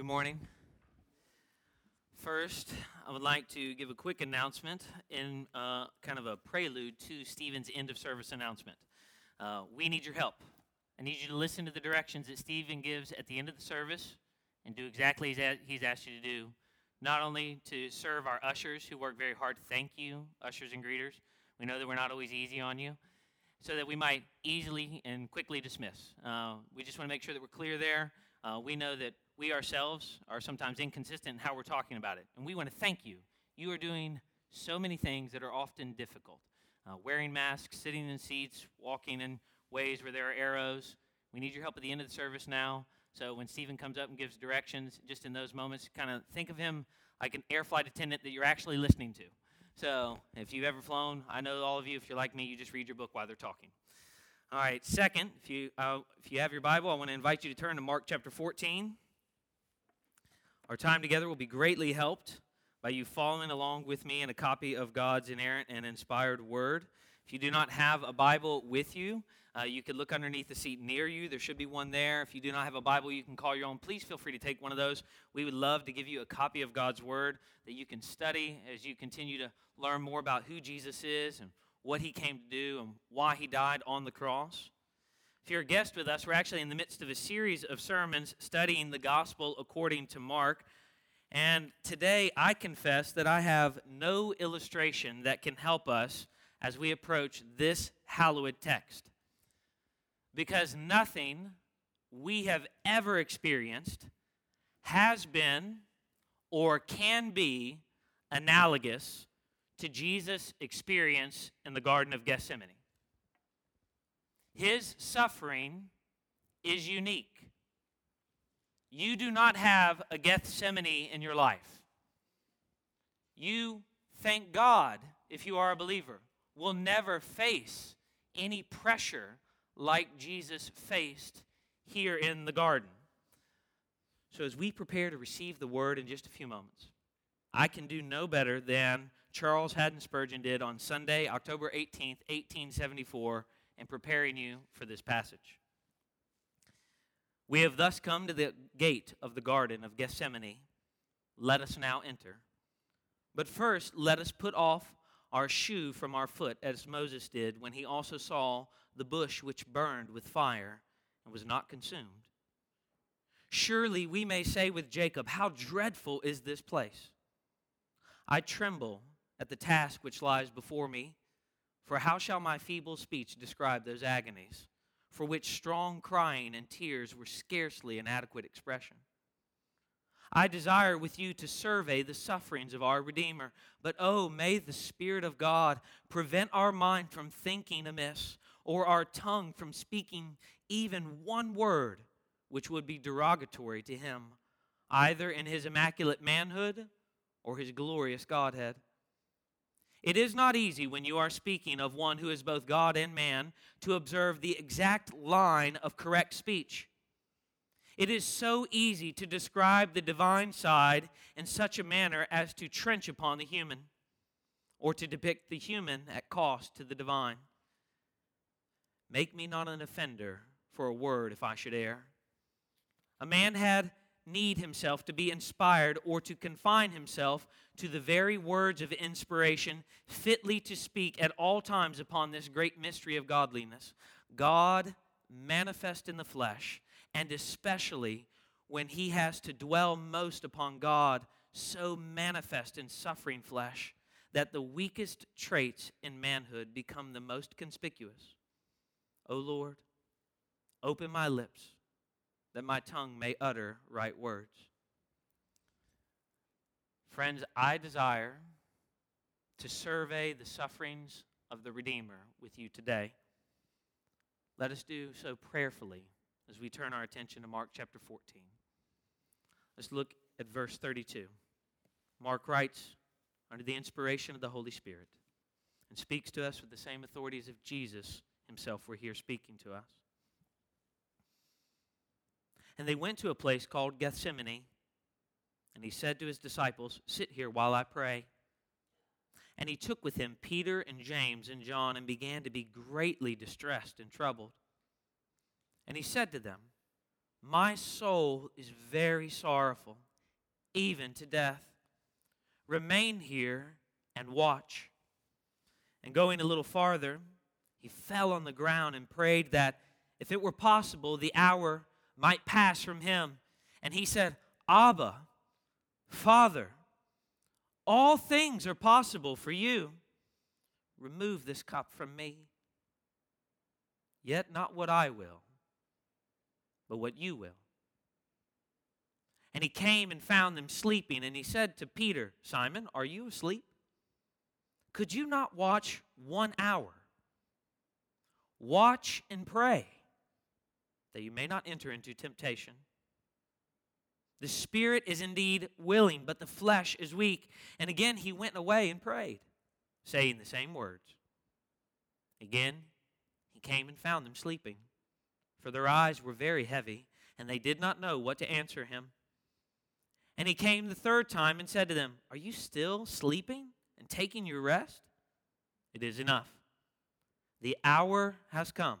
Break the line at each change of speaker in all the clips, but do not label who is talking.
good morning. First, I would like to give a quick announcement in uh, kind of a prelude to Stephen's end of service announcement. Uh, we need your help. I need you to listen to the directions that Stephen gives at the end of the service and do exactly as he's asked you to do. Not only to serve our ushers who work very hard. Thank you, ushers and greeters. We know that we're not always easy on you, so that we might easily and quickly dismiss. Uh, we just want to make sure that we're clear there. Uh, we know that we ourselves are sometimes inconsistent in how we're talking about it. And we want to thank you. You are doing so many things that are often difficult uh, wearing masks, sitting in seats, walking in ways where there are arrows. We need your help at the end of the service now. So when Stephen comes up and gives directions, just in those moments, kind of think of him like an air flight attendant that you're actually listening to. So if you've ever flown, I know all of you, if you're like me, you just read your book while they're talking. All right, second, if you, uh, if you have your Bible, I want to invite you to turn to Mark chapter 14. Our time together will be greatly helped by you following along with me in a copy of God's inerrant and inspired word. If you do not have a Bible with you, uh, you could look underneath the seat near you. There should be one there. If you do not have a Bible, you can call your own. Please feel free to take one of those. We would love to give you a copy of God's Word that you can study as you continue to learn more about who Jesus is and what he came to do and why he died on the cross. If you're a guest with us, we're actually in the midst of a series of sermons studying the gospel according to Mark. And today I confess that I have no illustration that can help us as we approach this hallowed text. Because nothing we have ever experienced has been or can be analogous to Jesus' experience in the Garden of Gethsemane. His suffering is unique. You do not have a Gethsemane in your life. You, thank God, if you are a believer, will never face any pressure like Jesus faced here in the garden. So, as we prepare to receive the word in just a few moments, I can do no better than Charles Haddon Spurgeon did on Sunday, October 18th, 1874 and preparing you for this passage. We have thus come to the gate of the Garden of Gethsemane. Let us now enter. But first, let us put off our shoe from our foot, as Moses did when he also saw the bush which burned with fire and was not consumed. Surely we may say with Jacob, How dreadful is this place! I tremble at the task which lies before me. For how shall my feeble speech describe those agonies, for which strong crying and tears were scarcely an adequate expression? I desire with you to survey the sufferings of our Redeemer, but oh, may the Spirit of God prevent our mind from thinking amiss, or our tongue from speaking even one word which would be derogatory to him, either in his immaculate manhood or his glorious Godhead. It is not easy when you are speaking of one who is both God and man to observe the exact line of correct speech. It is so easy to describe the divine side in such a manner as to trench upon the human, or to depict the human at cost to the divine. Make me not an offender for a word if I should err. A man had need himself to be inspired or to confine himself to the very words of inspiration, fitly to speak at all times upon this great mystery of godliness. God manifest in the flesh, and especially when he has to dwell most upon God, so manifest in suffering flesh that the weakest traits in manhood become the most conspicuous. O Lord, open my lips that my tongue may utter right words. Friends, I desire to survey the sufferings of the Redeemer with you today. Let us do so prayerfully as we turn our attention to Mark chapter 14. Let's look at verse 32. Mark writes, under the inspiration of the Holy Spirit, and speaks to us with the same authorities of Jesus himself were here speaking to us. And they went to a place called Gethsemane. And he said to his disciples, Sit here while I pray. And he took with him Peter and James and John and began to be greatly distressed and troubled. And he said to them, My soul is very sorrowful, even to death. Remain here and watch. And going a little farther, he fell on the ground and prayed that if it were possible, the hour might pass from him. And he said, Abba, Father, all things are possible for you. Remove this cup from me. Yet not what I will, but what you will. And he came and found them sleeping, and he said to Peter, Simon, are you asleep? Could you not watch one hour? Watch and pray that you may not enter into temptation. The spirit is indeed willing, but the flesh is weak. And again, he went away and prayed, saying the same words. Again, he came and found them sleeping, for their eyes were very heavy, and they did not know what to answer him. And he came the third time and said to them, Are you still sleeping and taking your rest? It is enough. The hour has come.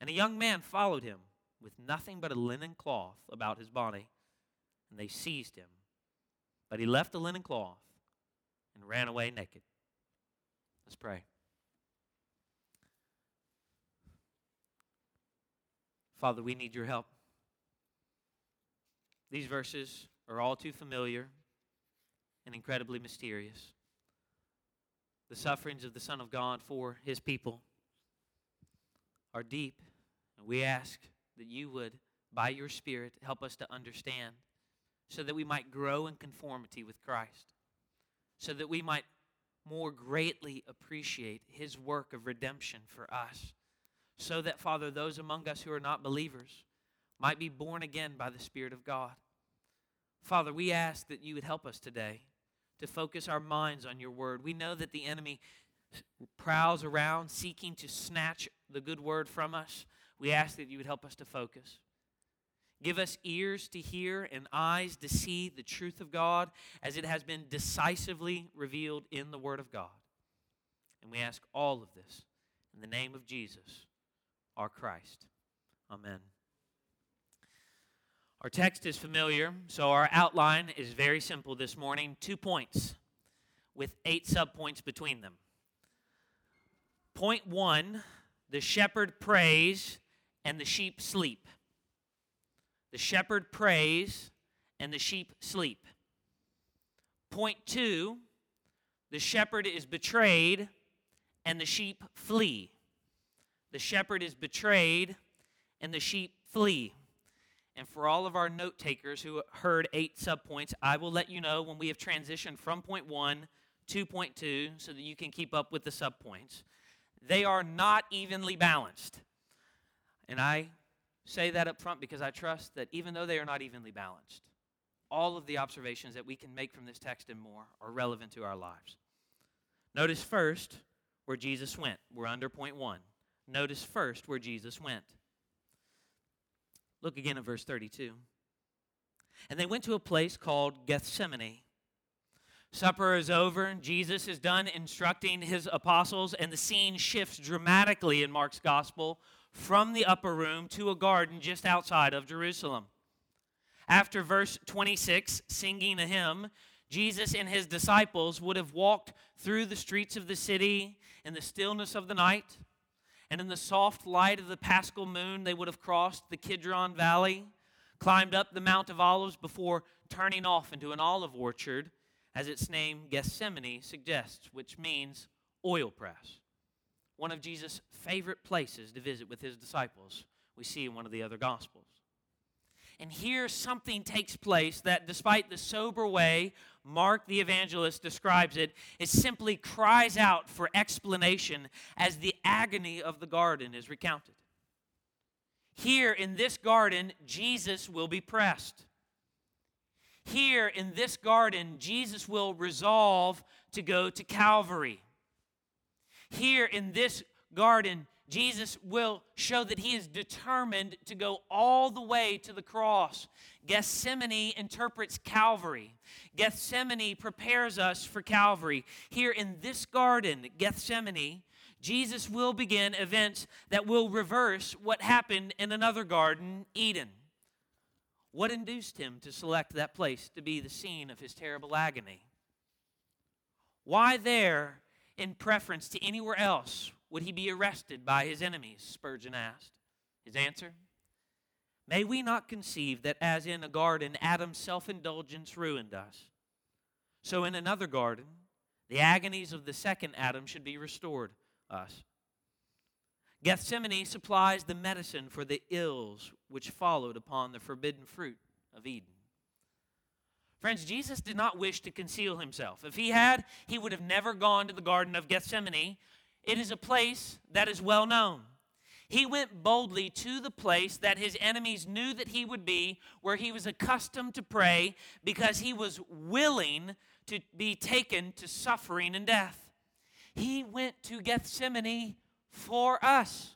And a young man followed him with nothing but a linen cloth about his body, and they seized him. But he left the linen cloth and ran away naked. Let's pray. Father, we need your help. These verses are all too familiar and incredibly mysterious. The sufferings of the Son of God for his people are deep, and we ask that you would, by your Spirit, help us to understand so that we might grow in conformity with Christ, so that we might more greatly appreciate his work of redemption for us, so that, Father, those among us who are not believers might be born again by the Spirit of God. Father, we ask that you would help us today to focus our minds on your word. We know that the enemy prowls around seeking to snatch the good word from us. We ask that you would help us to focus. Give us ears to hear and eyes to see the truth of God as it has been decisively revealed in the Word of God. And we ask all of this in the name of Jesus, our Christ. Amen. Our text is familiar, so our outline is very simple this morning two points with eight subpoints between them. Point one the shepherd prays and the sheep sleep. The shepherd prays and the sheep sleep. Point two the shepherd is betrayed and the sheep flee. The shepherd is betrayed and the sheep flee. And for all of our note takers who heard eight subpoints, I will let you know when we have transitioned from point one to point two so that you can keep up with the subpoints. They are not evenly balanced. And I say that up front because I trust that even though they are not evenly balanced, all of the observations that we can make from this text and more are relevant to our lives. Notice first where Jesus went. We're under point one. Notice first where Jesus went. Look again at verse 32. And they went to a place called Gethsemane Supper is over. Jesus is done instructing his apostles, and the scene shifts dramatically in Mark's gospel from the upper room to a garden just outside of Jerusalem. After verse 26, singing a hymn, Jesus and his disciples would have walked through the streets of the city in the stillness of the night, And in the soft light of the paschal moon, they would have crossed the Kidron Valley, climbed up the Mount of Olives before turning off into an olive orchard, as its name Gethsemane suggests, which means oil press. One of Jesus' favorite places to visit with his disciples, we see in one of the other Gospels. And here something takes place that, despite the sober way Mark the evangelist describes it, it simply cries out for explanation as the agony of the garden is recounted. Here in this garden, Jesus will be pressed. Here in this garden, Jesus will resolve to go to Calvary. Here in this garden, Jesus will show that he is determined to go all the way to the cross. Gethsemane interprets Calvary. Gethsemane prepares us for Calvary. Here in this garden, Gethsemane, Jesus will begin events that will reverse what happened in another garden, Eden. What induced him to select that place to be the scene of his terrible agony? Why there in preference to anywhere else would he be arrested by his enemies? Spurgeon asked. His answer May we not conceive that as in a garden Adam's self indulgence ruined us, so in another garden the agonies of the second Adam should be restored us. Gethsemane supplies the medicine for the ills which followed upon the forbidden fruit of Eden. Friends, Jesus did not wish to conceal himself. If he had, he would have never gone to the Garden of Gethsemane it is a place that is well known. He went boldly to the place that his enemies knew that he would be, where he was accustomed to pray, because he was willing to be taken to suffering and death. He went to Gethsemane for us.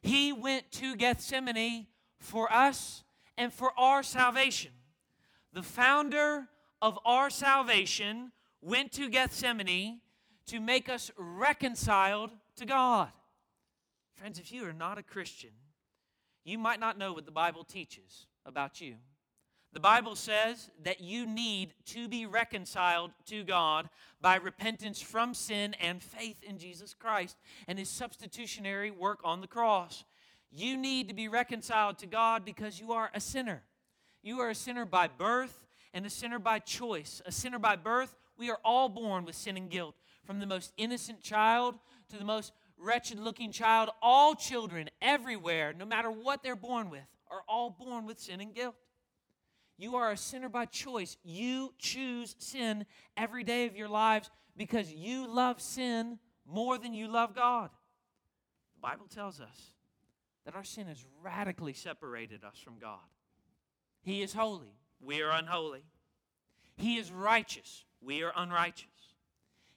He went to Gethsemane for us and for our salvation. The founder of our salvation went to Gethsemane to make us reconciled to God. Friends, if you are not a Christian, you might not know what the Bible teaches about you. The Bible says that you need to be reconciled to God by repentance from sin and faith in Jesus Christ and his substitutionary work on the cross. You need to be reconciled to God because you are a sinner. You are a sinner by birth and a sinner by choice. A sinner by birth, we are all born with sin and guilt from the most innocent child to the most wretched looking child, all children everywhere, no matter what they're born with, are all born with sin and guilt. You are a sinner by choice. You choose sin every day of your lives because you love sin more than you love God. The Bible tells us that our sin has radically separated us from God. He is holy, we are unholy. He is righteous, we are unrighteous.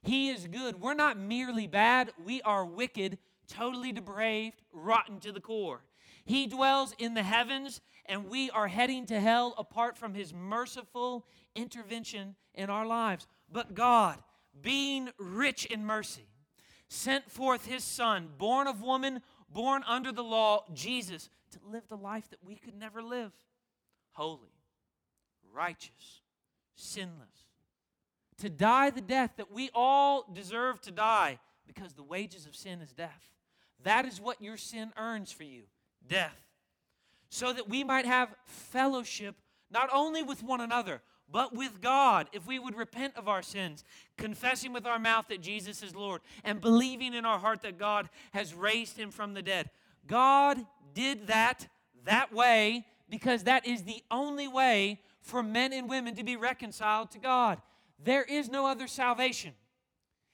He is good. We're not merely bad, we are wicked, totally depraved, rotten to the core. He dwells in the heavens, and we are heading to hell apart from His merciful intervention in our lives. But God, being rich in mercy, sent forth His Son, born of woman, born under the law, Jesus, to live the life that we could never live holy, righteous, sinless to die the death that we all deserve to die because the wages of sin is death. That is what your sin earns for you death. So that we might have fellowship not only with one another, but with God if we would repent of our sins, confessing with our mouth that Jesus is Lord, and believing in our heart that God has raised him from the dead. God did that that way because that is the only way for men and women to be reconciled to God. There is no other salvation.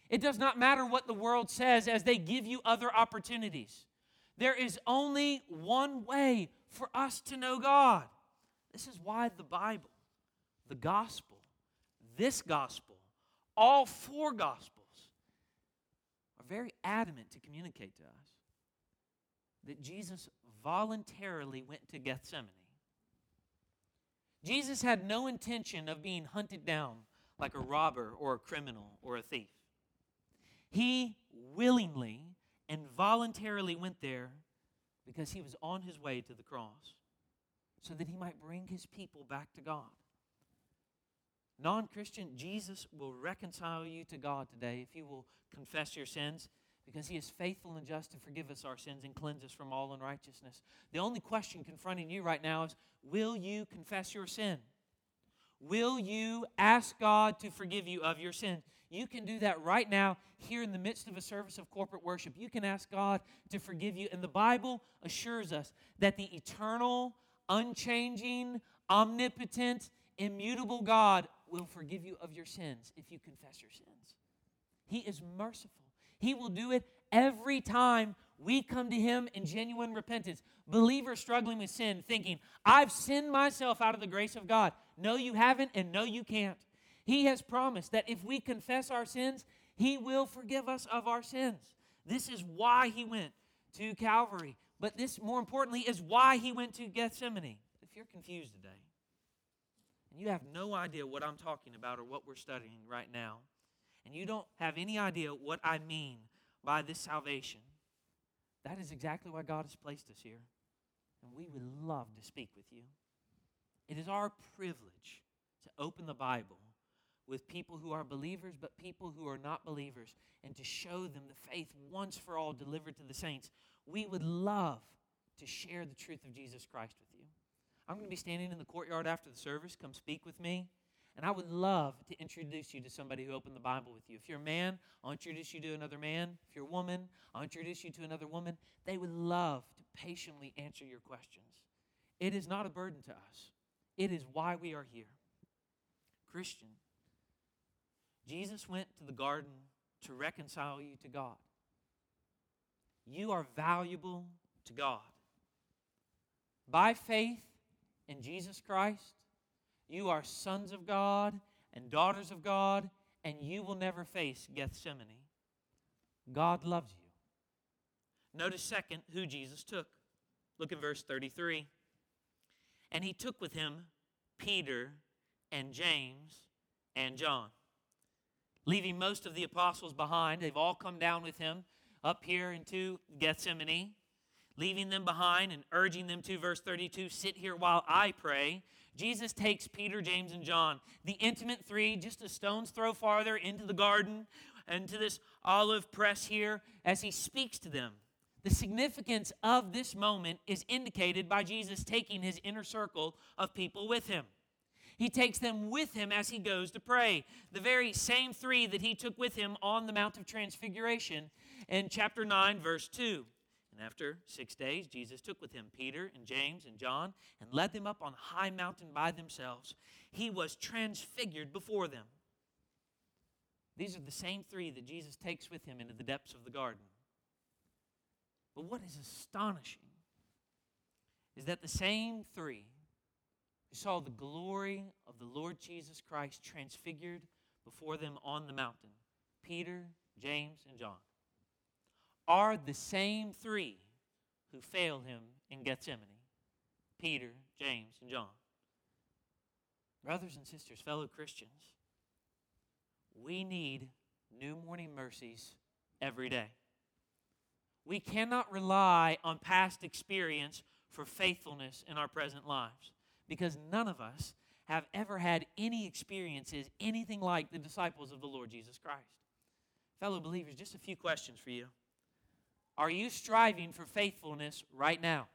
It does not matter what the world says as they give you other opportunities. There is only one way for us to know God. This is why the Bible, the gospel, this gospel, all four gospels are very adamant to communicate to us that Jesus voluntarily went to Gethsemane. Jesus had no intention of being hunted down like a robber or a criminal or a thief. He willingly and voluntarily went there because he was on his way to the cross so that he might bring his people back to God. Non Christian, Jesus will reconcile you to God today if you will confess your sins, because he is faithful and just to forgive us our sins and cleanse us from all unrighteousness. The only question confronting you right now is will you confess your sin? Will you ask God to forgive you of your sins? You can do that right now here in the midst of a service of corporate worship. You can ask God to forgive you. And the Bible assures us that the eternal, unchanging, omnipotent, immutable God will forgive you of your sins if you confess your sins. He is merciful. He will do it every time we come to Him in genuine repentance. Believers struggling with sin, thinking, I've sinned myself out of the grace of God. No, you haven't, and no, you can't. He has promised that if we confess our sins, He will forgive us of our sins. This is why He went to Calvary. But this, more importantly, is why He went to Gethsemane. If you're confused today, and you have no idea what I'm talking about or what we're studying right now, and you don't have any idea what I mean by this salvation, that is exactly why God has placed us here. And we would love to speak with you. It is our privilege to open the Bible with people who are believers, but people who are not believers, and to show them the faith once for all delivered to the saints. We would love to share the truth of Jesus Christ with you. I'm going to be standing in the courtyard after the service. Come speak with me. And I would love to mm-hmm. introduce you to somebody who opened the Bible with you. If you're a man, I'll introduce you to another man. If you're a woman, I'll introduce you to another woman. They would love to patiently answer your questions. It is not a burden to us, it is why we are here. Christian, Jesus went to the garden to reconcile you to God. You are valuable to God. By faith in Jesus Christ, you are sons of God and daughters of God, and you will never face Gethsemane. God loves you. Notice, second, who Jesus took. Look at verse 33. And he took with him Peter and James and John, leaving most of the apostles behind. They've all come down with him up here into Gethsemane, leaving them behind and urging them to, verse 32, sit here while I pray. Jesus takes Peter, James, and John, the intimate three, just a stone's throw farther into the garden and to this olive press here as he speaks to them. The significance of this moment is indicated by Jesus taking his inner circle of people with him. He takes them with him as he goes to pray. The very same three that he took with him on the Mount of Transfiguration in chapter 9, verse 2. And after six days, Jesus took with him Peter and James and John and led them up on a high mountain by themselves. He was transfigured before them. These are the same three that Jesus takes with him into the depths of the garden. But what is astonishing is that the same three who saw the glory of the Lord Jesus Christ transfigured before them on the mountain Peter, James, and John are the same three who failed him in Gethsemane Peter, James, and John. Brothers and sisters, fellow Christians, we need new morning mercies every day. We cannot rely on past experience for faithfulness in our present lives because none of us have ever had any experiences anything like the disciples of the Lord Jesus Christ. Fellow believers, just a few questions for you. Are you striving for faithfulness right now?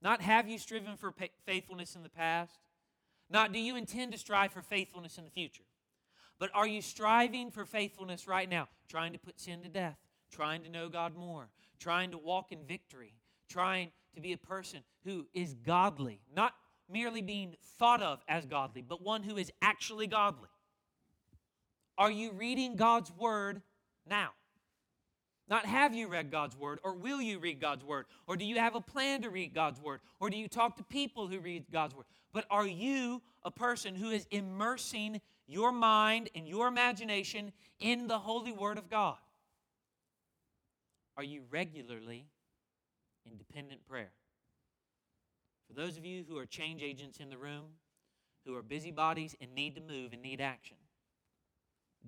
Not have you striven for faithfulness in the past? Not do you intend to strive for faithfulness in the future? But are you striving for faithfulness right now? Trying to put sin to death, trying to know God more, trying to walk in victory, trying to be a person who is godly, not merely being thought of as godly, but one who is actually godly. Are you reading God's word now? Not have you read God's word, or will you read God's word, or do you have a plan to read God's word, or do you talk to people who read God's word? But are you a person who is immersing your mind and your imagination in the holy word of God? Are you regularly in dependent prayer? For those of you who are change agents in the room, who are busybodies and need to move and need action,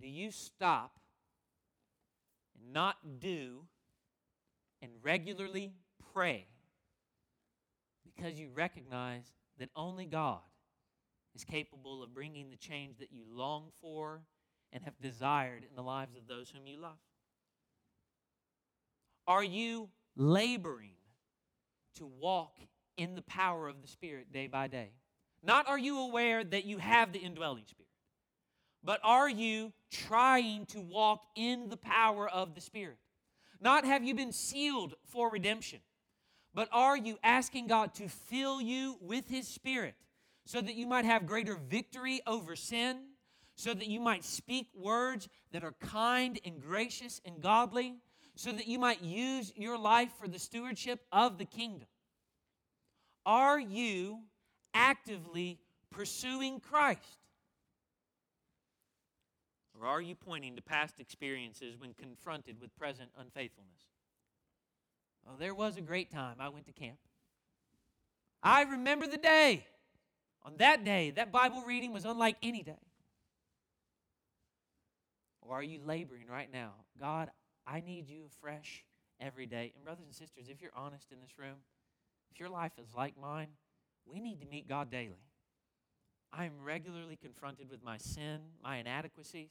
do you stop and not do and regularly pray because you recognize that only God is capable of bringing the change that you long for and have desired in the lives of those whom you love. Are you laboring to walk in the power of the Spirit day by day? Not are you aware that you have the indwelling Spirit, but are you trying to walk in the power of the Spirit? Not have you been sealed for redemption, but are you asking God to fill you with His Spirit so that you might have greater victory over sin, so that you might speak words that are kind and gracious and godly, so that you might use your life for the stewardship of the kingdom? Are you actively pursuing Christ? Or are you pointing to past experiences when confronted with present unfaithfulness? Oh, there was a great time I went to camp. I remember the day. On that day, that Bible reading was unlike any day. Or are you laboring right now? God, I need you afresh every day. And, brothers and sisters, if you're honest in this room, if your life is like mine, we need to meet God daily. I am regularly confronted with my sin, my inadequacies.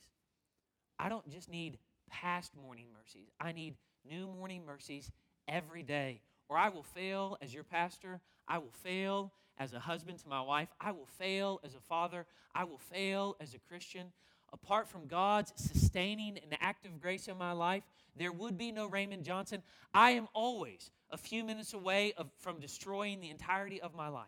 I don't just need past morning mercies, I need new morning mercies every day. Or I will fail as your pastor. I will fail as a husband to my wife. I will fail as a father. I will fail as a Christian. Apart from God's sustaining and active grace in my life, there would be no Raymond Johnson. I am always a few minutes away of, from destroying the entirety of my life.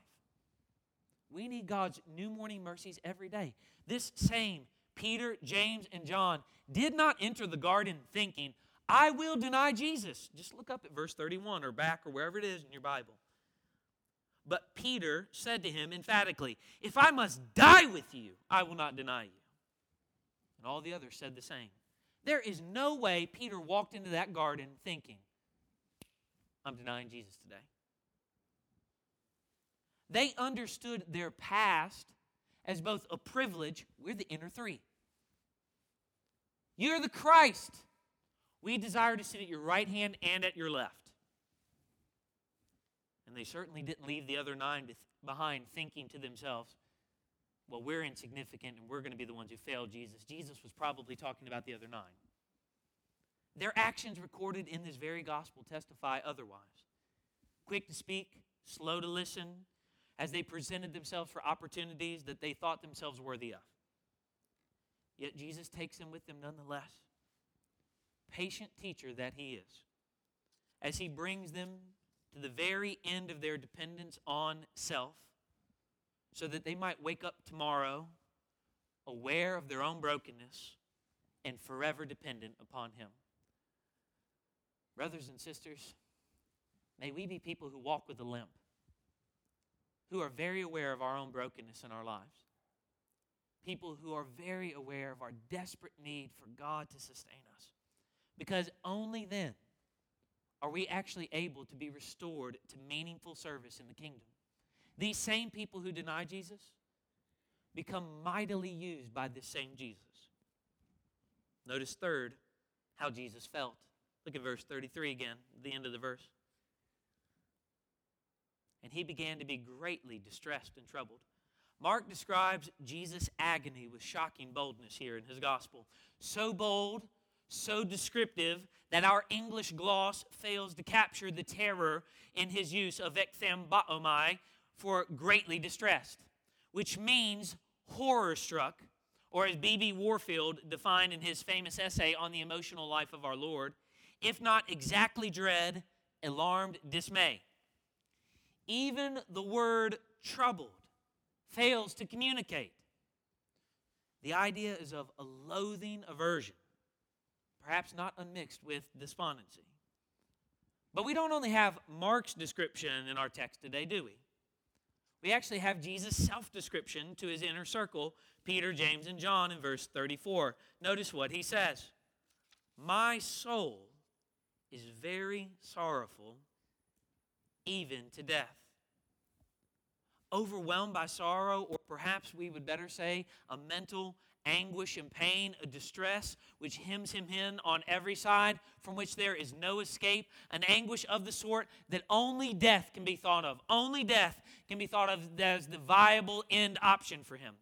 We need God's new morning mercies every day. This same Peter, James, and John did not enter the garden thinking, I will deny Jesus. Just look up at verse 31 or back or wherever it is in your Bible. But Peter said to him emphatically, If I must die with you, I will not deny you. And all the others said the same. There is no way Peter walked into that garden thinking, I'm denying Jesus today. They understood their past as both a privilege, we're the inner three. You're the Christ. We desire to sit at your right hand and at your left. And they certainly didn't leave the other nine behind thinking to themselves, well, we're insignificant and we're going to be the ones who failed Jesus. Jesus was probably talking about the other nine. Their actions recorded in this very gospel testify otherwise. Quick to speak, slow to listen, as they presented themselves for opportunities that they thought themselves worthy of. Yet Jesus takes them with them nonetheless. Patient teacher that he is, as he brings them to the very end of their dependence on self, so that they might wake up tomorrow aware of their own brokenness and forever dependent upon him. Brothers and sisters, may we be people who walk with a limp, who are very aware of our own brokenness in our lives, people who are very aware of our desperate need for God to sustain us. Because only then are we actually able to be restored to meaningful service in the kingdom. These same people who deny Jesus become mightily used by this same Jesus. Notice, third, how Jesus felt. Look at verse 33 again, the end of the verse. And he began to be greatly distressed and troubled. Mark describes Jesus' agony with shocking boldness here in his gospel. So bold, so descriptive, that our English gloss fails to capture the terror in his use of ekthambomai for greatly distressed, which means horror struck, or as B.B. Warfield defined in his famous essay on the emotional life of our Lord, if not exactly dread, alarmed dismay. Even the word troubled fails to communicate. The idea is of a loathing aversion, perhaps not unmixed with despondency. But we don't only have Mark's description in our text today, do we? We actually have Jesus' self description to his inner circle, Peter, James, and John, in verse 34. Notice what he says My soul is very sorrowful, even to death. Overwhelmed by sorrow, or perhaps we would better say a mental anguish and pain, a distress which hems him in on every side, from which there is no escape, an anguish of the sort that only death can be thought of. Only death can be thought of as the viable end option for him.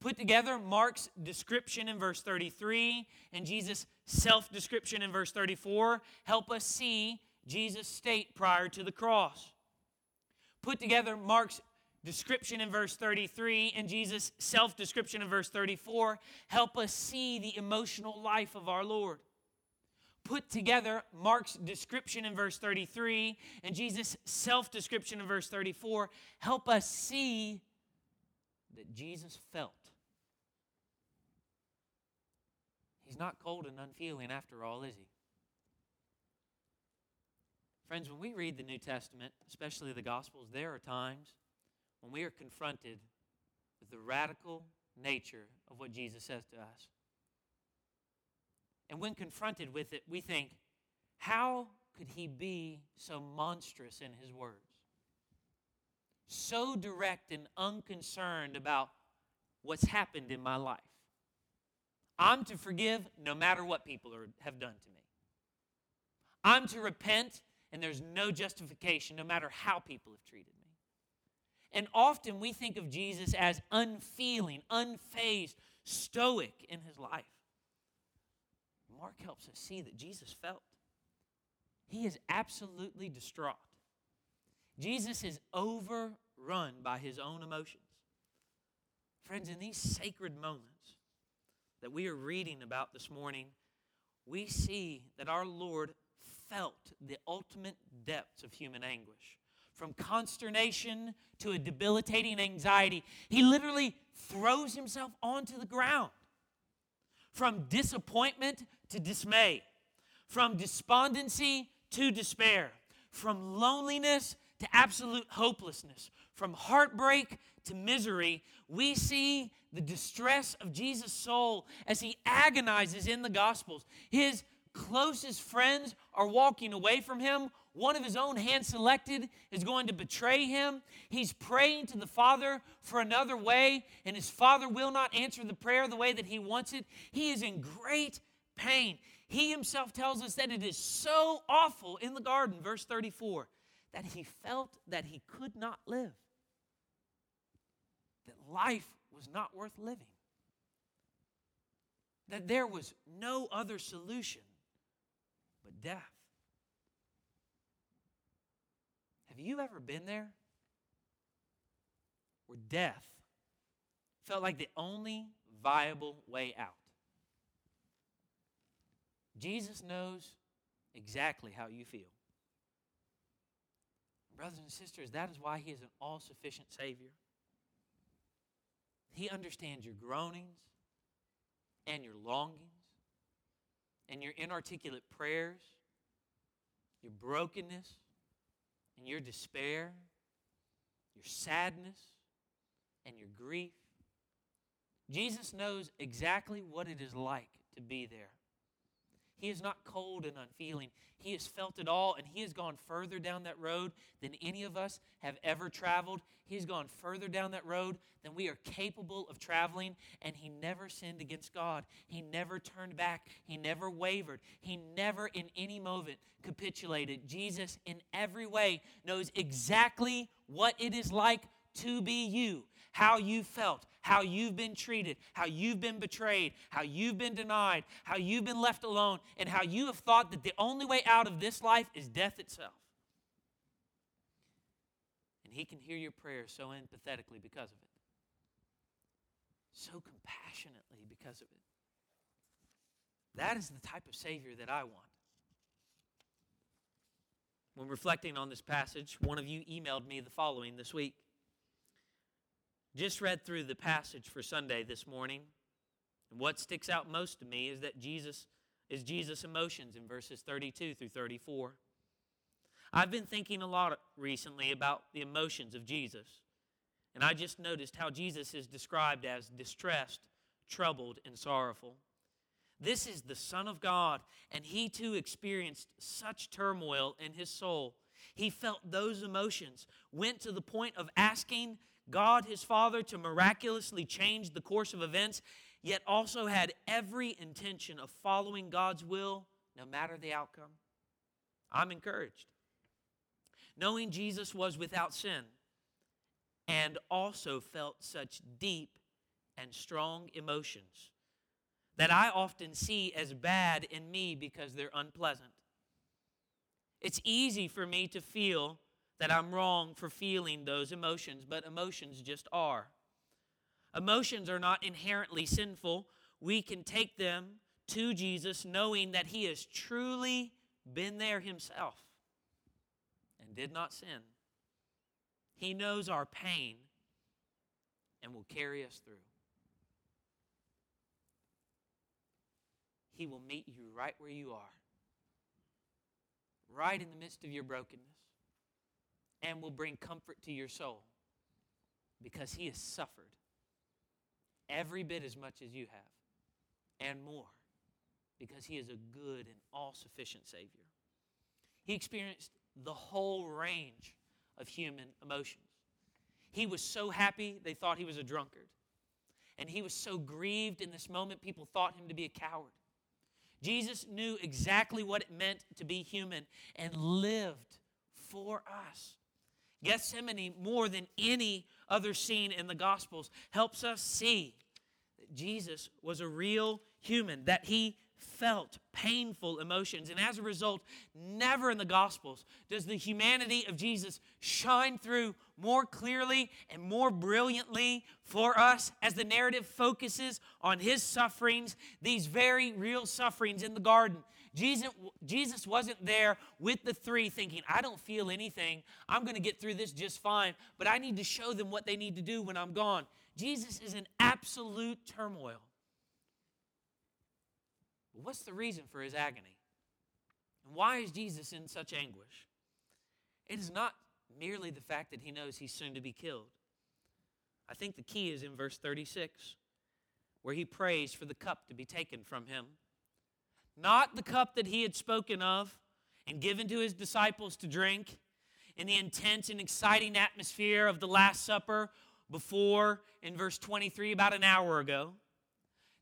Put together Mark's description in verse 33 and Jesus' self description in verse 34 help us see Jesus' state prior to the cross. Put together Mark's description in verse 33 and Jesus' self description in verse 34 help us see the emotional life of our Lord. Put together Mark's description in verse 33 and Jesus' self description in verse 34 help us see that Jesus felt. He's not cold and unfeeling after all, is he? Friends, when we read the New Testament, especially the Gospels, there are times when we are confronted with the radical nature of what Jesus says to us. And when confronted with it, we think, how could he be so monstrous in his words? So direct and unconcerned about what's happened in my life. I'm to forgive no matter what people are, have done to me. I'm to repent, and there's no justification no matter how people have treated me. And often we think of Jesus as unfeeling, unfazed, stoic in his life. Mark helps us see that Jesus felt. He is absolutely distraught. Jesus is overrun by his own emotions. Friends, in these sacred moments that we are reading about this morning, we see that our Lord felt the ultimate depths of human anguish. From consternation to a debilitating anxiety, he literally throws himself onto the ground. From disappointment to dismay, from despondency to despair, from loneliness to absolute hopelessness, from heartbreak to misery, we see the distress of Jesus' soul as he agonizes in the Gospels. His closest friends are walking away from him. One of his own hand selected is going to betray him. He's praying to the Father for another way, and his Father will not answer the prayer the way that he wants it. He is in great pain. He himself tells us that it is so awful in the garden, verse 34, that he felt that he could not live, that life was not worth living, that there was no other solution but death. Have you ever been there? Where death felt like the only viable way out. Jesus knows exactly how you feel. Brothers and sisters, that is why He is an all sufficient Savior. He understands your groanings and your longings and your inarticulate prayers, your brokenness and your despair, your sadness and your grief. Jesus knows exactly what it is like to be there. He is not cold and unfeeling. He has felt it all, and He has gone further down that road than any of us have ever traveled. He's gone further down that road than we are capable of traveling, and He never sinned against God. He never turned back. He never wavered. He never, in any moment, capitulated. Jesus, in every way, knows exactly what it is like to be you, how you felt, how you've been treated, how you've been betrayed, how you've been denied, how you've been left alone, and how you have thought that the only way out of this life is death itself. And He can hear your prayers so empathetically because of it, so compassionately because of it. That is the type of Savior that I want. When reflecting on this passage, one of you emailed me the following this week. Just read through the passage for Sunday this morning. And what sticks out most to me is that Jesus is Jesus' emotions in verses 32 through 34. I've been thinking a lot recently about the emotions of Jesus. And I just noticed how Jesus is described as distressed, troubled, and sorrowful. This is the Son of God, and he too experienced such turmoil in his soul. He felt those emotions, went to the point of asking God, his Father, to miraculously change the course of events, yet also had every intention of following God's will no matter the outcome. I'm encouraged. Knowing Jesus was without sin and also felt such deep and strong emotions, that I often see as bad in me because they're unpleasant. It's easy for me to feel that I'm wrong for feeling those emotions, but emotions just are. Emotions are not inherently sinful. We can take them to Jesus knowing that He has truly been there Himself and did not sin. He knows our pain and will carry us through. He will meet you right where you are, right in the midst of your brokenness, and will bring comfort to your soul because He has suffered every bit as much as you have and more because He is a good and all sufficient Savior. He experienced the whole range of human emotions. He was so happy they thought he was a drunkard. And he was so grieved in this moment, people thought him to be a coward. Jesus knew exactly what it meant to be human and lived for us. Gethsemane, more than any other scene in the Gospels, helps us see that Jesus was a real human, that he felt painful emotions. And as a result, never in the Gospels does the humanity of Jesus shine through more clearly and more brilliantly for us as the narrative focuses on his sufferings, these very real sufferings in the garden. Jesus, Jesus wasn't there with the three thinking, I don't feel anything. I'm going to get through this just fine, but I need to show them what they need to do when I'm gone. Jesus is in absolute turmoil. What's the reason for his agony? And why is Jesus in such anguish? It is not merely the fact that he knows he's soon to be killed. I think the key is in verse 36, where he prays for the cup to be taken from him. Not the cup that he had spoken of and given to his disciples to drink in the intense and exciting atmosphere of the Last Supper before in verse 23, about an hour ago.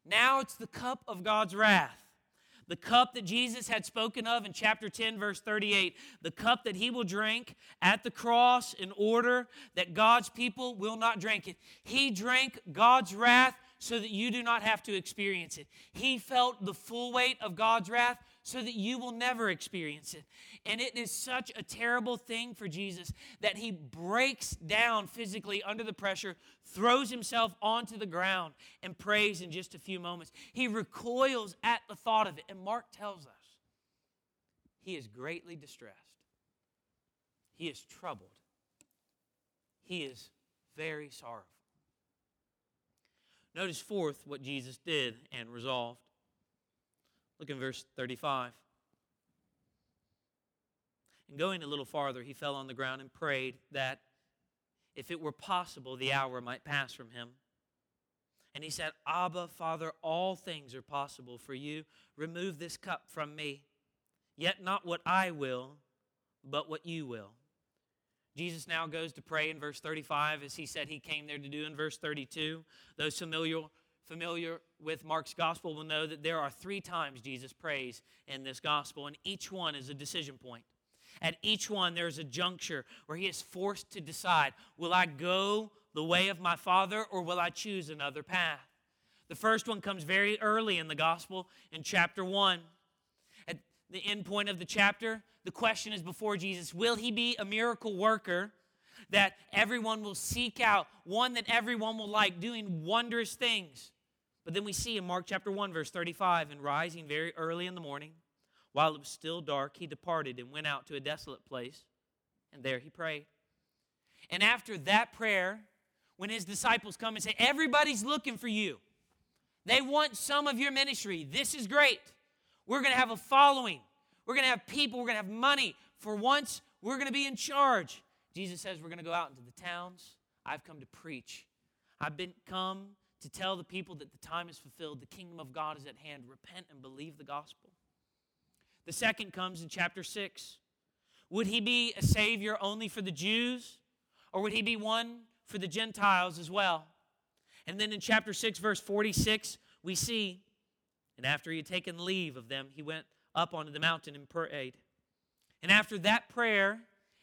Now it's the cup of God's wrath the cup that Jesus had spoken of in chapter 10, verse 38, the cup that he will drink at the cross in order that God's people will not drink it. He drank God's wrath so that you do not have to experience it. He felt the full weight of God's wrath so that you will never experience it. And it is such a terrible thing for Jesus that he breaks down physically under the pressure, throws himself onto the ground, and prays in just a few moments. He recoils at the thought of it. And Mark tells us he is greatly distressed, he is troubled, he is very sorrowful. Notice, fourth, what Jesus did and resolved. Look in verse 35. And going a little farther, he fell on the ground and prayed that if it were possible, the hour might pass from him. And he said, Abba, Father, all things are possible for you. Remove this cup from me. Yet not what I will, but what you will. Jesus now goes to pray in verse 35, as he said he came there to do in verse 32. Those familiar, familiar with Mark's gospel will know that there are three times Jesus prays in this gospel, and each one is a decision point. At each one, there's a juncture where he is forced to decide will I go the way of my Father or will I choose another path? The first one comes very early in the gospel in chapter 1 the end point of the chapter, the question is before Jesus Will he be a miracle worker that everyone will seek out, one that everyone will like, doing wondrous things? But then we see in Mark chapter 1, verse 35, and rising very early in the morning, while it was still dark, he departed and went out to a desolate place, and there he prayed. And after that prayer, when his disciples come and say, Everybody's looking for you, they want some of your ministry. This is great. We're going to have a following. We're going to have people. We're going to have money. For once, we're going to be in charge. Jesus says we're going to go out into the towns. I've come to preach. I've been come to tell the people that the time is fulfilled. The kingdom of God is at hand. Repent and believe the gospel. The second comes in chapter 6. Would he be a savior only for the Jews, or would he be one for the Gentiles as well? And then in chapter 6, verse 46, we see and after he had taken leave of them, he went up onto the mountain and prayed. And after that prayer,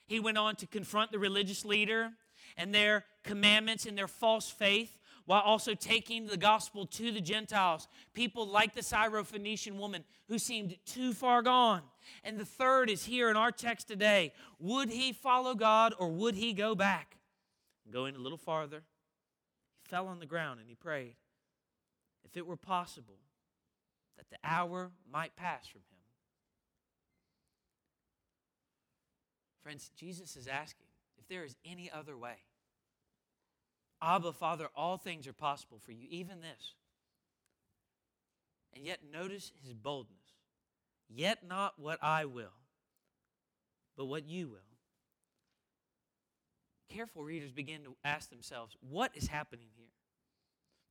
he went on to confront the religious leader and their commandments and their false faith while also taking the gospel to the Gentiles, people like the Syrophoenician woman who seemed too far gone. And the third is here in our text today. Would he follow God or would he go back? Going a little farther, he fell on the ground and he prayed. If it were possible, that the hour might pass from him. Friends, Jesus is asking if there is any other way. Abba, Father, all things are possible for you, even this. And yet, notice his boldness. Yet not what I will, but what you will. Careful readers begin to ask themselves, what is happening here?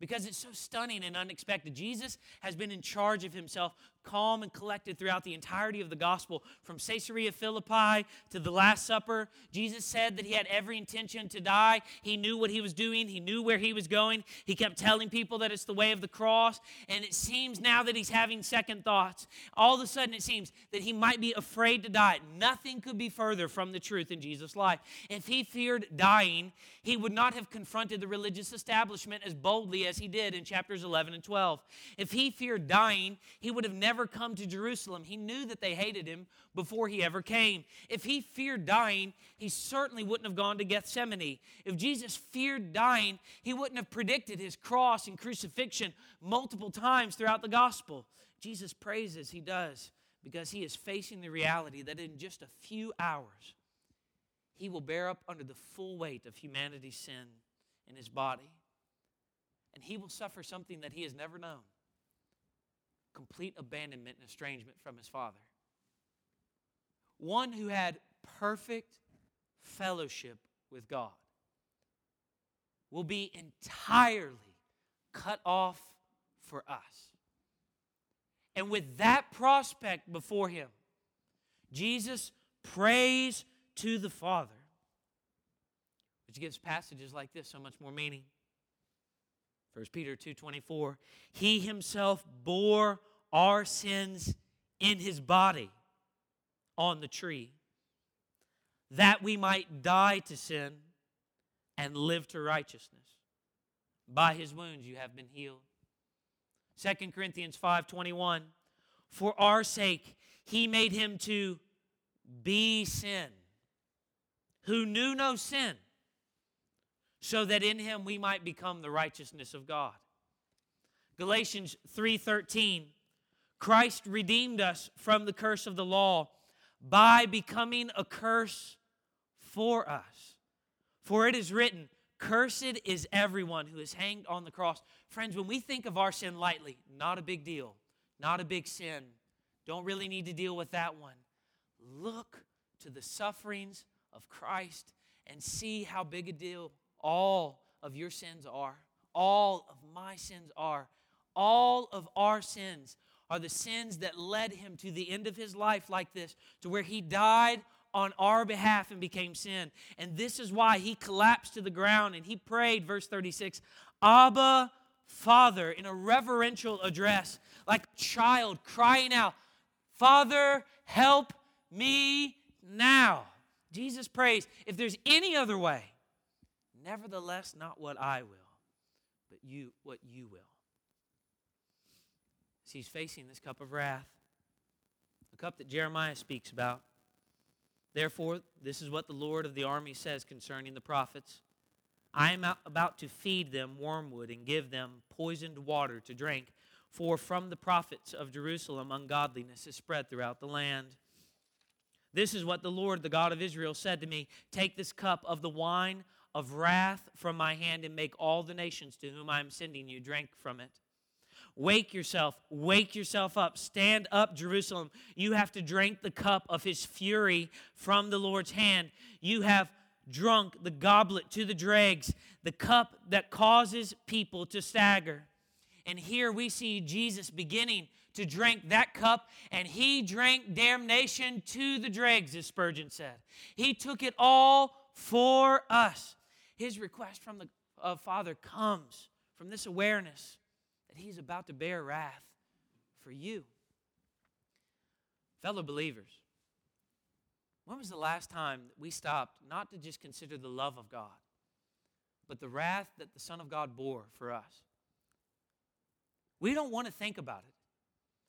Because it's so stunning and unexpected. Jesus has been in charge of himself, calm and collected throughout the entirety of the gospel, from Caesarea Philippi to the Last Supper. Jesus said that he had every intention to die. He knew what he was doing, he knew where he was going. He kept telling people that it's the way of the cross. And it seems now that he's having second thoughts. All of a sudden, it seems that he might be afraid to die. Nothing could be further from the truth in Jesus' life. If he feared dying, he would not have confronted the religious establishment as boldly as he did in chapters 11 and 12. If he feared dying, he would have never come to Jerusalem. He knew that they hated him before he ever came. If he feared dying, he certainly wouldn't have gone to Gethsemane. If Jesus feared dying, he wouldn't have predicted his cross and crucifixion multiple times throughout the gospel. Jesus prays as he does because he is facing the reality that in just a few hours, he will bear up under the full weight of humanity's sin in his body and he will suffer something that he has never known complete abandonment and estrangement from his father. One who had perfect fellowship with God will be entirely cut off for us. And with that prospect before him, Jesus prays to the Father, which gives passages like this so much more meaning. 1 Peter 2:24 He himself bore our sins in his body on the tree that we might die to sin and live to righteousness. By his wounds you have been healed. 2 Corinthians 5:21 For our sake he made him to be sin who knew no sin so that in him we might become the righteousness of God. Galatians 3:13 Christ redeemed us from the curse of the law by becoming a curse for us. For it is written, Cursed is everyone who is hanged on the cross. Friends, when we think of our sin lightly, not a big deal, not a big sin, don't really need to deal with that one. Look to the sufferings of Christ and see how big a deal all of your sins are. All of my sins are. All of our sins are the sins that led him to the end of his life like this, to where he died on our behalf and became sin. And this is why he collapsed to the ground and he prayed, verse 36, Abba, Father, in a reverential address, like a child crying out, Father, help me now. Jesus prays, if there's any other way, Nevertheless, not what I will, but you what you will. As he's facing this cup of wrath, the cup that Jeremiah speaks about. Therefore, this is what the Lord of the army says concerning the prophets. I am about to feed them wormwood and give them poisoned water to drink, for from the prophets of Jerusalem ungodliness is spread throughout the land. This is what the Lord, the God of Israel, said to me Take this cup of the wine of wrath from my hand and make all the nations to whom I am sending you drink from it. Wake yourself, wake yourself up. Stand up, Jerusalem. You have to drink the cup of his fury from the Lord's hand. You have drunk the goblet to the dregs, the cup that causes people to stagger. And here we see Jesus beginning to drink that cup, and he drank damnation to the dregs, as Spurgeon said. He took it all for us. His request from the uh, Father comes from this awareness that He's about to bear wrath for you. Fellow believers, when was the last time that we stopped not to just consider the love of God, but the wrath that the Son of God bore for us. We don't want to think about it.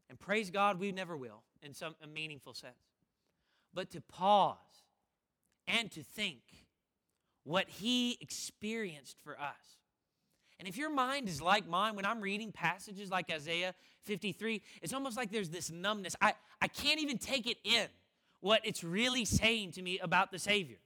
And praise God, we never will in some a meaningful sense. But to pause and to think what he experienced for us. And if your mind is like mine, when I'm reading passages like Isaiah 53, it's almost like there's this numbness. I, I can't even take it in what it's really saying to me about the Savior.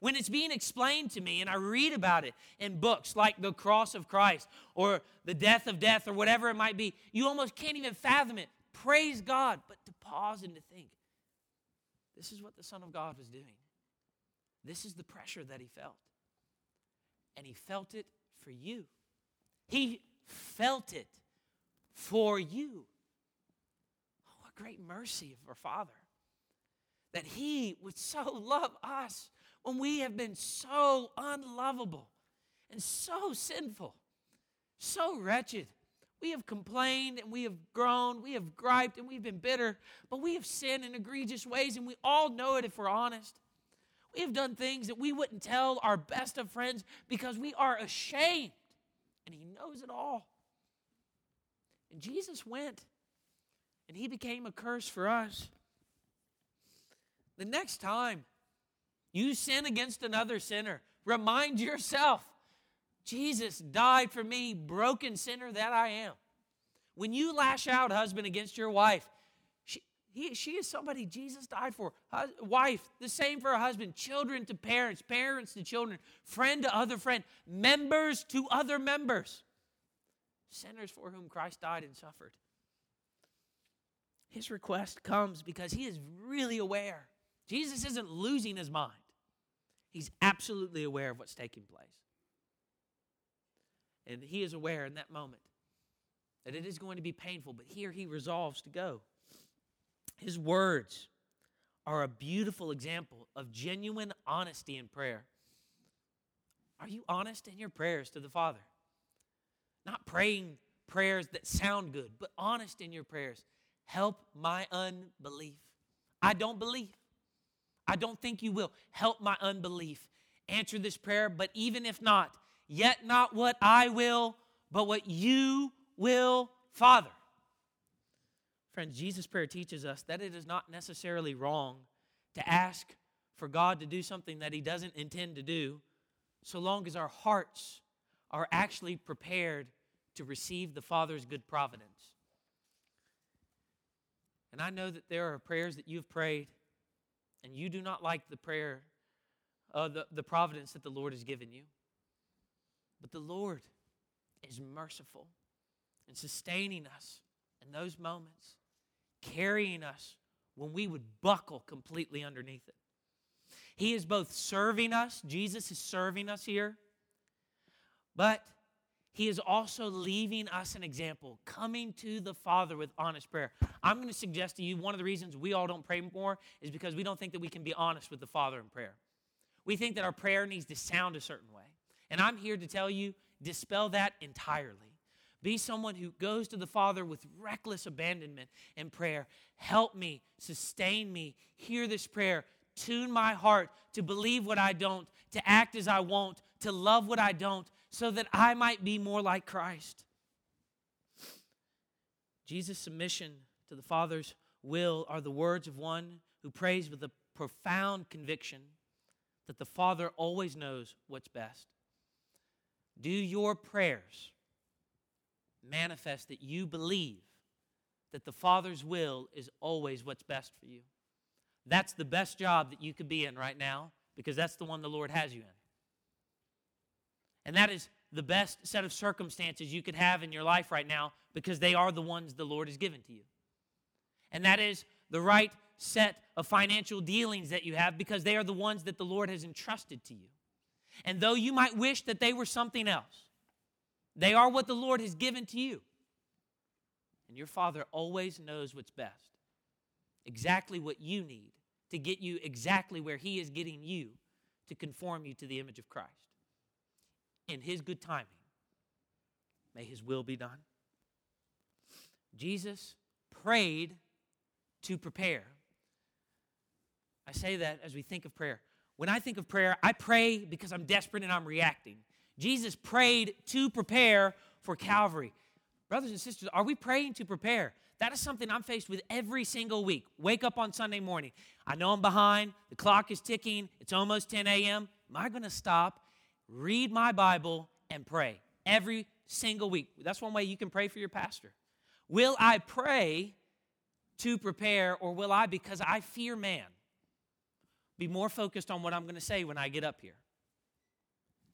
When it's being explained to me and I read about it in books like The Cross of Christ or The Death of Death or whatever it might be, you almost can't even fathom it. Praise God. But to pause and to think, this is what the Son of God was doing. This is the pressure that he felt. And he felt it for you. He felt it for you. Oh, what great mercy of our Father that He would so love us when we have been so unlovable and so sinful, so wretched. We have complained and we have groaned, we have griped and we've been bitter, but we have sinned in egregious ways and we all know it if we're honest. We have done things that we wouldn't tell our best of friends because we are ashamed and He knows it all. And Jesus went and He became a curse for us. The next time you sin against another sinner, remind yourself Jesus died for me, broken sinner that I am. When you lash out, husband, against your wife, he, she is somebody Jesus died for. wife, the same for a husband. Children to parents, parents to children, friend to other friend, members to other members. Sinners for whom Christ died and suffered. His request comes because he is really aware Jesus isn't losing his mind, he's absolutely aware of what's taking place. And he is aware in that moment that it is going to be painful, but here he resolves to go. His words are a beautiful example of genuine honesty in prayer. Are you honest in your prayers to the Father? Not praying prayers that sound good, but honest in your prayers. Help my unbelief. I don't believe. I don't think you will. Help my unbelief. Answer this prayer, but even if not, yet not what I will, but what you will, Father. Friends, Jesus' prayer teaches us that it is not necessarily wrong to ask for God to do something that He doesn't intend to do, so long as our hearts are actually prepared to receive the Father's good providence. And I know that there are prayers that you've prayed and you do not like the prayer, uh, the, the providence that the Lord has given you. But the Lord is merciful and sustaining us in those moments, carrying us when we would buckle completely underneath it. He is both serving us, Jesus is serving us here, but he is also leaving us an example, coming to the Father with honest prayer. I'm going to suggest to you one of the reasons we all don't pray more is because we don't think that we can be honest with the Father in prayer. We think that our prayer needs to sound a certain way. And I'm here to tell you dispel that entirely. Be someone who goes to the Father with reckless abandonment in prayer. Help me, sustain me, hear this prayer, tune my heart to believe what I don't, to act as I won't, to love what I don't, so that I might be more like Christ. Jesus' submission to the Father's will are the words of one who prays with a profound conviction that the Father always knows what's best. Do your prayers manifest that you believe that the Father's will is always what's best for you? That's the best job that you could be in right now because that's the one the Lord has you in. And that is the best set of circumstances you could have in your life right now because they are the ones the Lord has given to you. And that is the right set of financial dealings that you have because they are the ones that the Lord has entrusted to you. And though you might wish that they were something else, they are what the Lord has given to you. And your Father always knows what's best, exactly what you need to get you exactly where He is getting you to conform you to the image of Christ in His good timing. May His will be done. Jesus prayed to prepare. I say that as we think of prayer. When I think of prayer, I pray because I'm desperate and I'm reacting. Jesus prayed to prepare for Calvary. Brothers and sisters, are we praying to prepare? That is something I'm faced with every single week. Wake up on Sunday morning. I know I'm behind. The clock is ticking. It's almost 10 a.m. Am I going to stop, read my Bible, and pray every single week? That's one way you can pray for your pastor. Will I pray to prepare, or will I, because I fear man, be more focused on what I'm going to say when I get up here?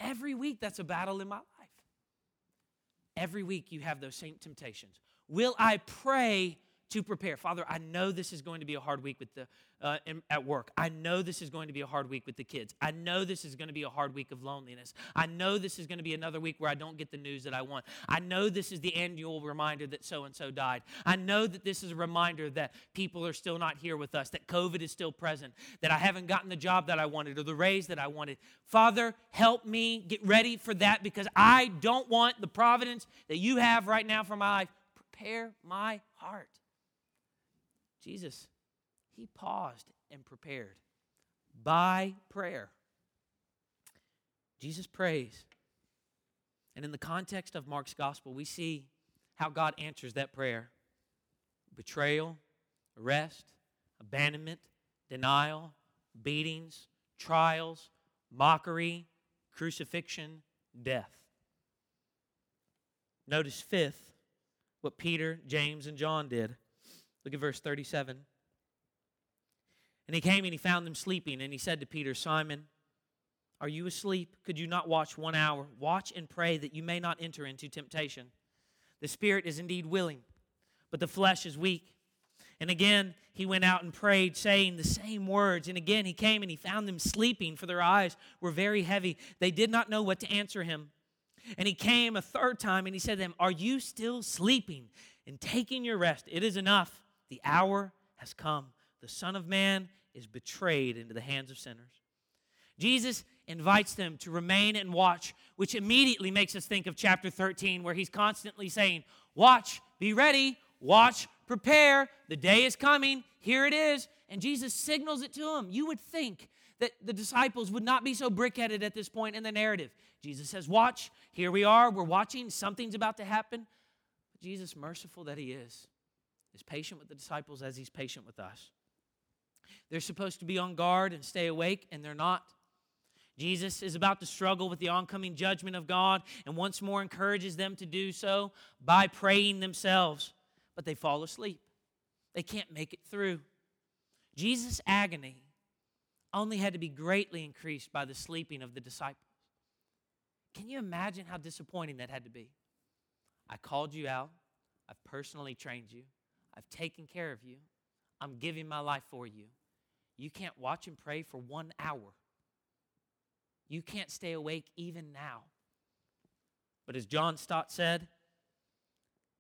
Every week, that's a battle in my life. Every week you have those same temptations. Will I pray to prepare? Father, I know this is going to be a hard week with the uh, in, at work. I know this is going to be a hard week with the kids. I know this is going to be a hard week of loneliness. I know this is going to be another week where I don't get the news that I want. I know this is the annual reminder that so and so died. I know that this is a reminder that people are still not here with us, that COVID is still present, that I haven't gotten the job that I wanted or the raise that I wanted. Father, help me get ready for that because I don't want the providence that you have right now for my life. Prepare my heart. Jesus he paused and prepared by prayer. Jesus prays. And in the context of Mark's gospel, we see how God answers that prayer betrayal, arrest, abandonment, denial, beatings, trials, mockery, crucifixion, death. Notice, fifth, what Peter, James, and John did. Look at verse 37. And he came and he found them sleeping, and he said to Peter, Simon, are you asleep? Could you not watch one hour? Watch and pray that you may not enter into temptation. The spirit is indeed willing, but the flesh is weak. And again, he went out and prayed, saying the same words. And again, he came and he found them sleeping, for their eyes were very heavy. They did not know what to answer him. And he came a third time and he said to them, Are you still sleeping and taking your rest? It is enough. The hour has come. The Son of Man is betrayed into the hands of sinners. Jesus invites them to remain and watch, which immediately makes us think of chapter 13, where he's constantly saying, Watch, be ready, watch, prepare, the day is coming, here it is. And Jesus signals it to them. You would think that the disciples would not be so brick-headed at this point in the narrative. Jesus says, Watch, here we are, we're watching, something's about to happen. Jesus, merciful that he is, is patient with the disciples as he's patient with us. They're supposed to be on guard and stay awake, and they're not. Jesus is about to struggle with the oncoming judgment of God and once more encourages them to do so by praying themselves, but they fall asleep. They can't make it through. Jesus' agony only had to be greatly increased by the sleeping of the disciples. Can you imagine how disappointing that had to be? I called you out, I've personally trained you, I've taken care of you, I'm giving my life for you. You can't watch and pray for one hour. You can't stay awake even now. But as John Stott said,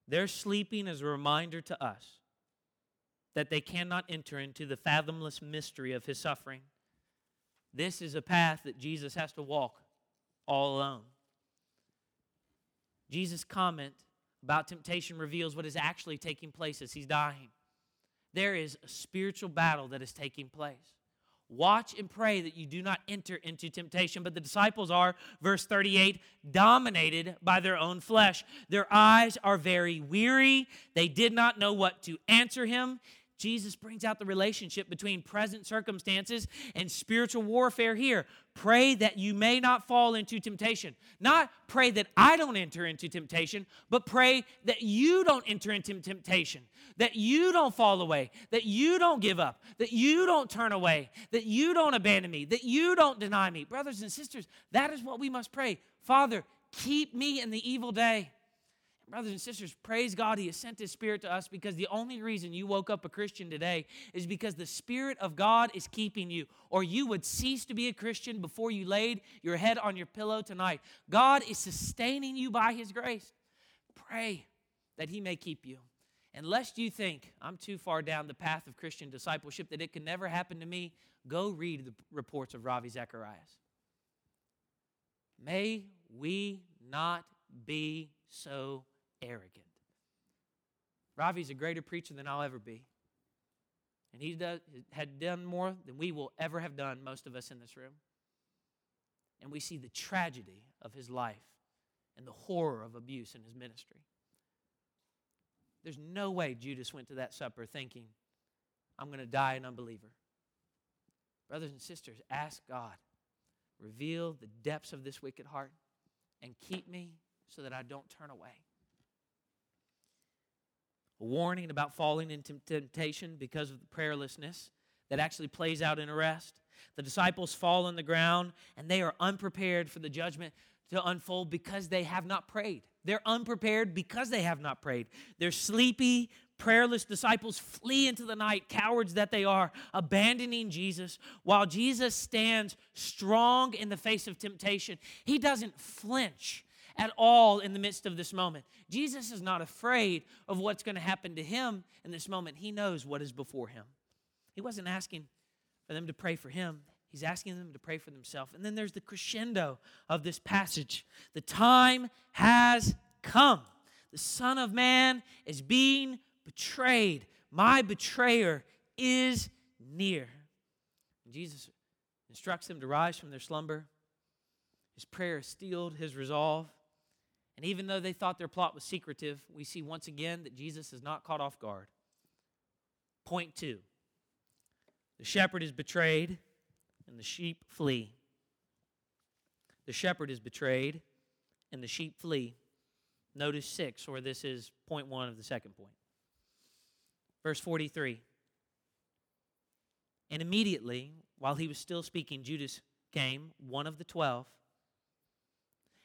their sleeping is a reminder to us that they cannot enter into the fathomless mystery of his suffering. This is a path that Jesus has to walk all alone. Jesus' comment about temptation reveals what is actually taking place as he's dying there is a spiritual battle that is taking place. Watch and pray that you do not enter into temptation. But the disciples are, verse 38, dominated by their own flesh. Their eyes are very weary. They did not know what to answer him. Jesus brings out the relationship between present circumstances and spiritual warfare here. Pray that you may not fall into temptation. Not pray that I don't enter into temptation, but pray that you don't enter into temptation, that you don't fall away, that you don't give up, that you don't turn away, that you don't abandon me, that you don't deny me. Brothers and sisters, that is what we must pray. Father, keep me in the evil day. Brothers and sisters, praise God, He has sent His Spirit to us because the only reason you woke up a Christian today is because the Spirit of God is keeping you, or you would cease to be a Christian before you laid your head on your pillow tonight. God is sustaining you by His grace. Pray that He may keep you. And lest you think I'm too far down the path of Christian discipleship that it can never happen to me, go read the reports of Ravi Zacharias. May we not be so arrogant. Ravi's a greater preacher than I'll ever be. And he had done more than we will ever have done, most of us in this room.
and we see the tragedy of his life and the horror of abuse in his ministry. There's no way Judas went to that supper thinking, I'm going to die an unbeliever. Brothers and sisters, ask God, reveal the depths of this wicked heart, and keep me so that I don't turn away. A warning about falling into temptation because of the prayerlessness that actually plays out in arrest. The disciples fall on the ground and they are unprepared for the judgment to unfold because they have not prayed. They're unprepared because they have not prayed. They're sleepy, prayerless disciples flee into the night, cowards that they are, abandoning Jesus, while Jesus stands strong in the face of temptation. He doesn't flinch at all in the midst of this moment. Jesus is not afraid of what's going to happen to him in this moment. He knows what is before him. He wasn't asking for them to pray for him, he's asking them to pray for themselves. And then there's the crescendo of this passage the time has come. The Son of Man is being betrayed. My betrayer is near. And Jesus instructs them to rise from their slumber. His prayer is steeled his resolve. And even though they thought their plot was secretive, we see once again that Jesus is not caught off guard. Point two the shepherd is betrayed, and the sheep flee. The shepherd is betrayed, and the sheep flee. Notice six, or this is point one of the second point. Verse 43. And immediately, while he was still speaking, Judas came, one of the twelve,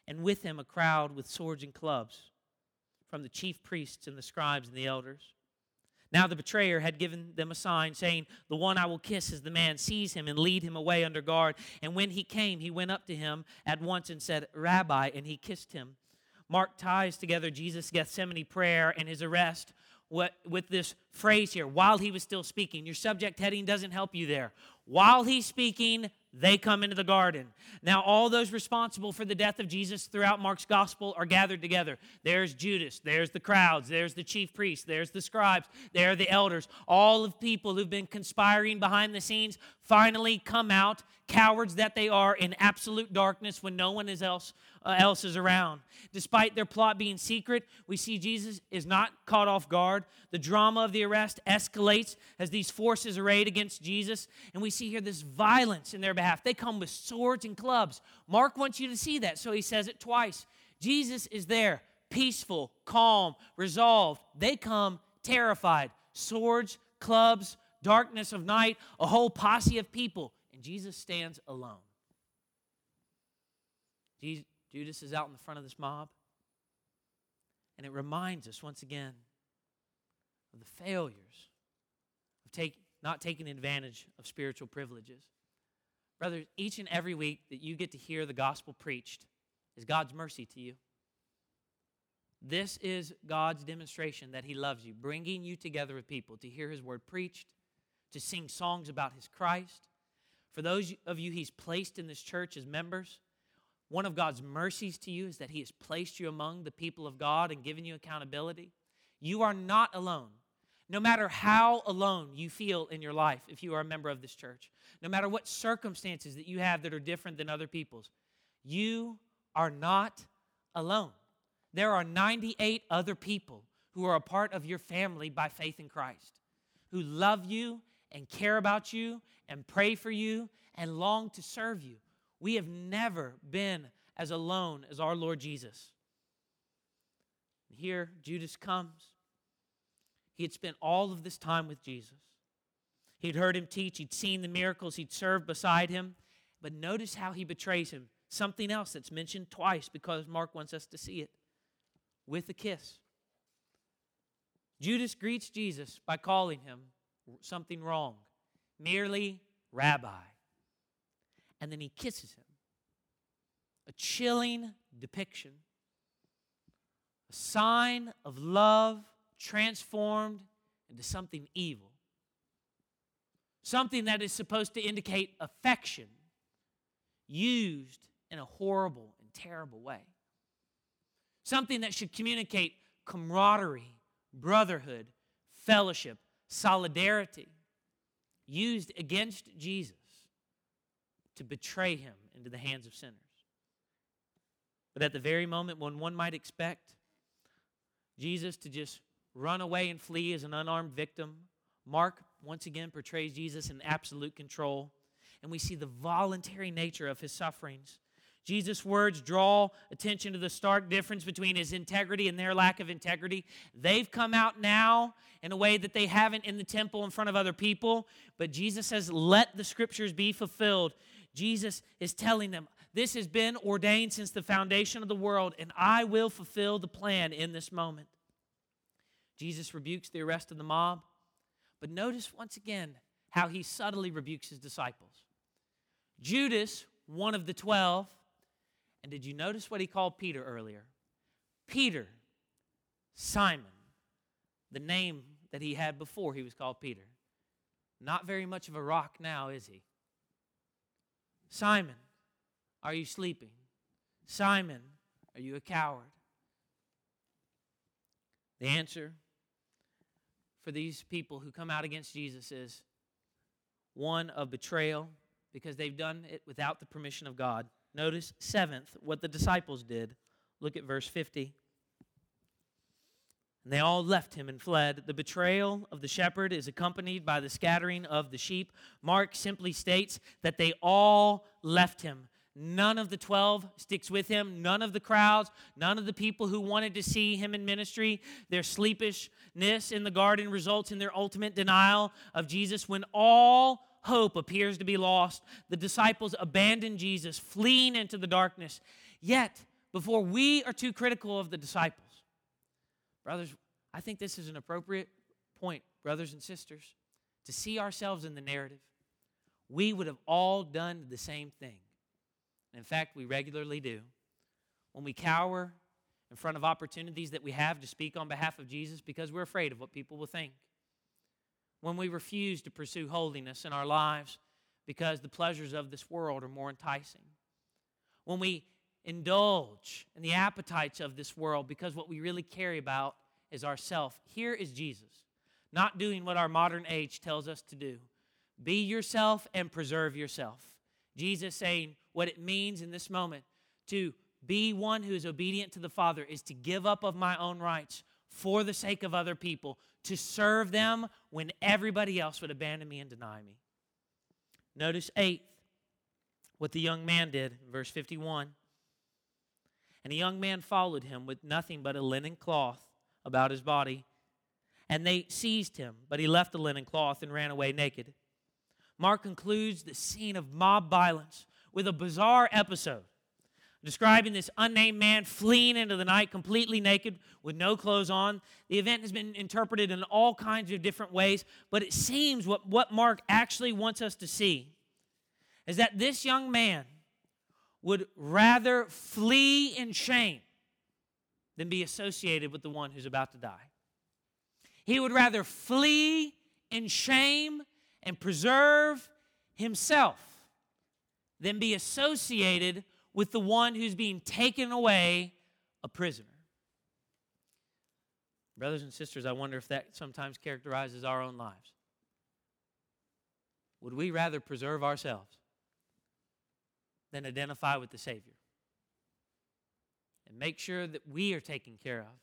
and with him a crowd with swords and clubs from the chief priests and the scribes and the elders. Now the betrayer had given them a sign, saying, The one I will kiss is the man. Seize him and lead him away under guard. And when he came, he went up to him at once and said, Rabbi, and he kissed him. Mark ties together Jesus' Gethsemane prayer and his arrest what, with this phrase here, while he was still speaking. Your subject heading doesn't help you there. While he's speaking, they come into the garden. Now, all those responsible for the death of Jesus throughout Mark's gospel are gathered together. There's Judas, there's the crowds, there's the chief priests, there's the scribes, there are the elders. All of people who've been conspiring behind the scenes finally come out, cowards that they are, in absolute darkness when no one is else uh, else is around. Despite their plot being secret, we see Jesus is not caught off guard. The drama of the arrest escalates as these forces arrayed against Jesus, and we see here this violence in their behalf. They come with swords and clubs. Mark wants you to see that, so he says it twice. Jesus is there, peaceful, calm, resolved. They come terrified. Swords, clubs, darkness of night, a whole posse of people, and Jesus stands alone. Judas is out in the front of this mob. And it reminds us once again of the failures of take, not taking advantage of spiritual privileges. Brothers, each and every week that you get to hear the gospel preached is God's mercy to you. This is God's demonstration that He loves you, bringing you together with people to hear His word preached, to sing songs about His Christ. For those of you He's placed in this church as members, one of God's mercies to you is that He has placed you among the people of God and given you accountability. You are not alone. No matter how alone you feel in your life, if you are a member of this church, no matter what circumstances that you have that are different than other people's, you are not alone. There are 98 other people who are a part of your family by faith in Christ, who love you and care about you and pray for you and long to serve you. We have never been as alone as our Lord Jesus. Here, Judas comes. He had spent all of this time with Jesus. He'd heard him teach, he'd seen the miracles, he'd served beside him. But notice how he betrays him. Something else that's mentioned twice because Mark wants us to see it with a kiss. Judas greets Jesus by calling him something wrong, merely rabbi and then he kisses him. A chilling depiction, a sign of love transformed into something evil, something that is supposed to indicate affection used in a horrible and terrible way, something that should communicate camaraderie, brotherhood, fellowship, solidarity, used against Jesus to betray him into the hands of sinners. But at the very moment when one might expect Jesus to just run away and flee as an unarmed victim, Mark once again portrays Jesus in absolute control, and we see the voluntary nature of his sufferings. Jesus' words draw attention to the stark difference between his integrity and their lack of integrity. They've come out now in a way that they haven't in the temple in front of other people, but Jesus says, Let the scriptures be fulfilled. Jesus is telling them, This has been ordained since the foundation of the world, and I will fulfill the plan in this moment. Jesus rebukes the arrest of the mob, but notice once again how he subtly rebukes his disciples. Judas, one of the twelve, and did you notice what he called Peter earlier? Peter, Simon, the name that he had before he was called Peter. Not very much of a rock now, is he? Simon, are you sleeping? Simon, are you a coward? The answer for these people who come out against Jesus is one of betrayal because they've done it without the permission of God. Notice, seventh, what the disciples did. Look at verse 50. And they all left him and fled. The betrayal of the shepherd is accompanied by the scattering of the sheep. Mark simply states that they all left him. None of the 12 sticks with him. None of the crowds, none of the people who wanted to see him in ministry. Their sleepishness in the garden results in their ultimate denial of Jesus when all hope appears to be lost. The disciples abandon Jesus, fleeing into the darkness. Yet, before we are too critical of the disciples, brothers, I think this is an appropriate point, brothers and sisters, to see ourselves in the narrative. We would have all done the same thing. In fact, we regularly do. When we cower in front of opportunities that we have to speak on behalf of Jesus because we're afraid of what people will think when we refuse to pursue holiness in our lives because the pleasures of this world are more enticing. When we indulge in the appetites of this world because what we really care about is ourself. Here is Jesus, not doing what our modern age tells us to do. Be yourself and preserve yourself. Jesus saying what it means in this moment to be one who is obedient to the Father is to give up of my own rights for the sake of other people, to serve them when everybody else would abandon me and deny me. Notice eighth, what the young man did, verse 51. And the young man followed him with nothing but a linen cloth about his body. And they seized him, but he left the linen cloth and ran away naked. Mark concludes the scene of mob violence with a bizarre episode describing this unnamed man fleeing into the night completely naked with no clothes on. The event has been interpreted in all kinds of different ways, but it seems what, what Mark actually wants us to see is that this young man would rather flee in shame than be associated with the one who's about to die. He would rather flee in shame and preserve himself than be associated with the one who's being taken away a prisoner. Brothers and sisters, I wonder if that sometimes characterizes our own lives. Would we rather preserve ourselves than identify with the Savior and make sure that we are taken care of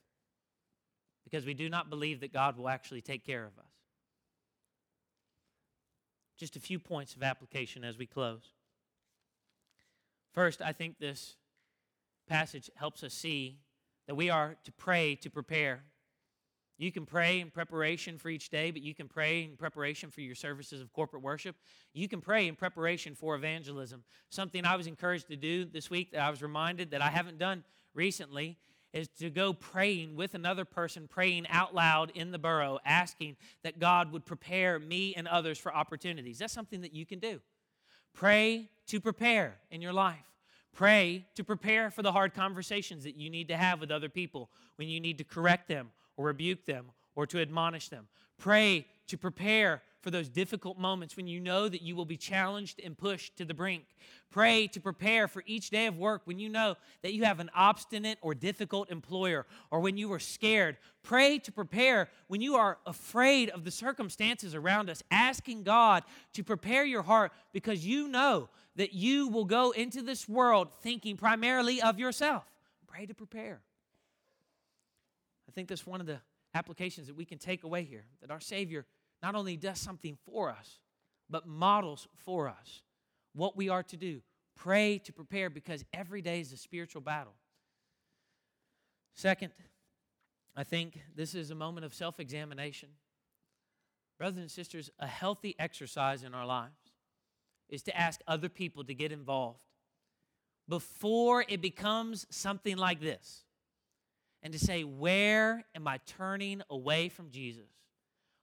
because we do not believe that God will actually take care of us? Just a few points of application as we close. First, I think this passage helps us see that we are to pray to prepare. You can pray in preparation for each day, but you can pray in preparation for your services of corporate worship. You can pray in preparation for evangelism. Something I was encouraged to do this week that I was reminded that I haven't done recently is to go praying with another person, praying out loud in the borough, asking that God would prepare me and others for opportunities. That's something that you can do. Pray to prepare in your life. Pray to prepare for the hard conversations that you need to have with other people when you need to correct them or rebuke them or to admonish them. Pray to prepare for those difficult moments when you know that you will be challenged and pushed to the brink. Pray to prepare for each day of work when you know that you have an obstinate or difficult employer or when you are scared. Pray to prepare when you are afraid of the circumstances around us, asking God to prepare your heart because you know that you will go into this world thinking primarily of yourself. Pray to prepare. I think that's one of the applications that we can take away here that our Savior not only does something for us, but models for us what we are to do. Pray to prepare because every day is a spiritual battle. Second, I think this is a moment of self examination. Brothers and sisters, a healthy exercise in our lives is to ask other people to get involved before it becomes something like this and to say, Where am I turning away from Jesus?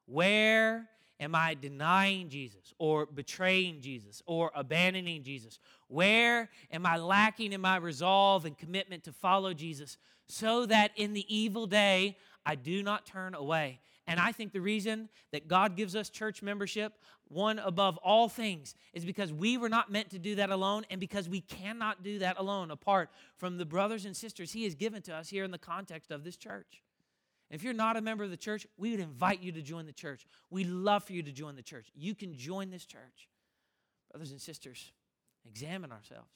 Where am I denying Jesus or betraying Jesus or abandoning Jesus? Where am I lacking in my resolve and commitment to follow Jesus so that in the evil day I do not turn away? And I think the reason that God gives us church membership, one above all things, is because we were not meant to do that alone and because we cannot do that alone apart from the brothers and sisters He has given to us here in the context of this church. If you're not a member of the church, we would invite you to join the church. We'd love for you to join the church. You can join this church. Brothers and sisters, examine ourselves.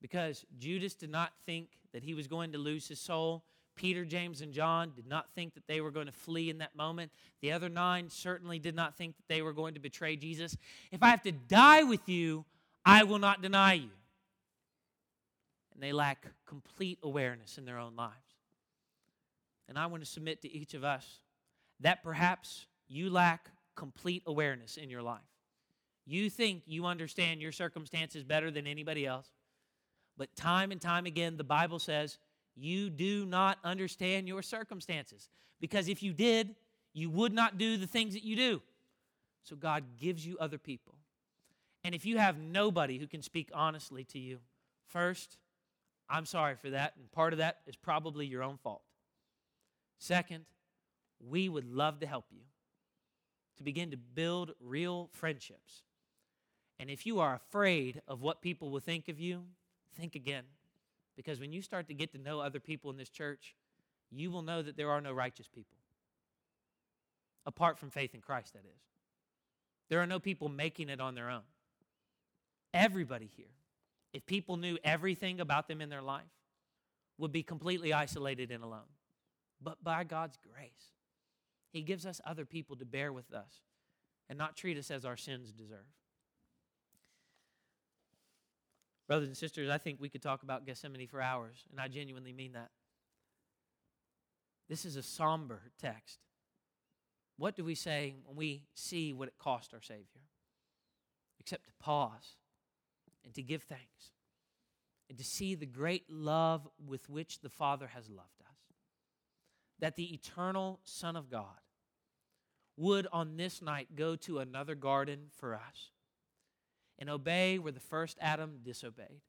Because Judas did not think that he was going to lose his soul Peter, James, and John did not think that they were going to flee in that moment. The other nine certainly did not think that they were going to betray Jesus. If I have to die with you, I will not deny you. And they lack complete awareness in their own lives. And I want to submit to each of us that perhaps you lack complete awareness in your life. You think you understand your circumstances better than anybody else. But time and time again, the Bible says you do not understand your circumstances. Because if you did, you would not do the things that you do. So God gives you other people. And if you have nobody who can speak honestly to you, first, I'm sorry for that. And part of that is probably your own fault. Second, we would love to help you to begin to build real friendships. And if you are afraid of what people will think of you, think again. Because when you start to get to know other people in this church, you will know that there are no righteous people. Apart from faith in Christ, that is. There are no people making it on their own. Everybody here, if people knew everything about them in their life, would be completely isolated and alone. But by God's grace, He gives us other people to bear with us and not treat us as our sins deserve. Brothers and sisters, I think we could talk about Gethsemane for hours, and I genuinely mean that. This is a somber text. What do we say when we see what it cost our Savior? Except to pause and to give thanks and to see the great love with which the Father has loved us. That the eternal Son of God would on this night go to another garden for us and obey where the first Adam disobeyed,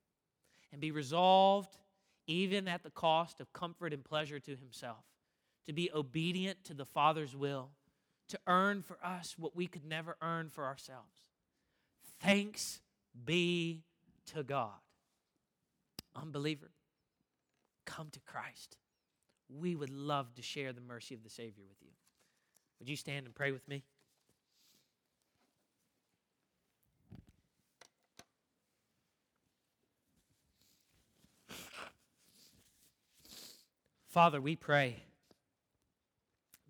and be resolved, even at the cost of comfort and pleasure to himself, to be obedient to the Father's will, to earn for us what we could never earn for ourselves. Thanks be to God. Unbeliever, come to Christ. We would love to share the mercy of the Savior with you. Would you stand and pray with me? Father, we pray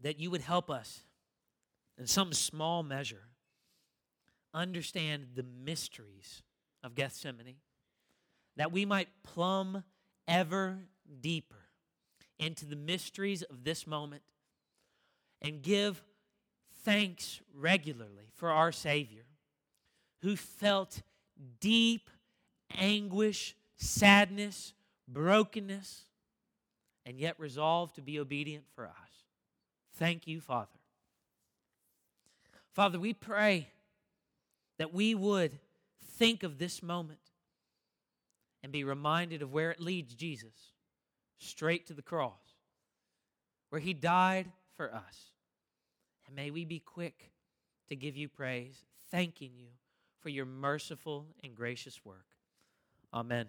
that you would help us in some small measure understand the mysteries of Gethsemane, that we might plumb ever deeper into the mysteries of this moment and give thanks regularly for our Savior, who felt deep anguish, sadness, brokenness and yet resolved to be obedient for us. Thank you, Father. Father, we pray that we would think of this moment and be reminded of where it leads Jesus straight to the cross, where he died for us. And may we be quick to give you praise, thanking you for your merciful and gracious work. Amen.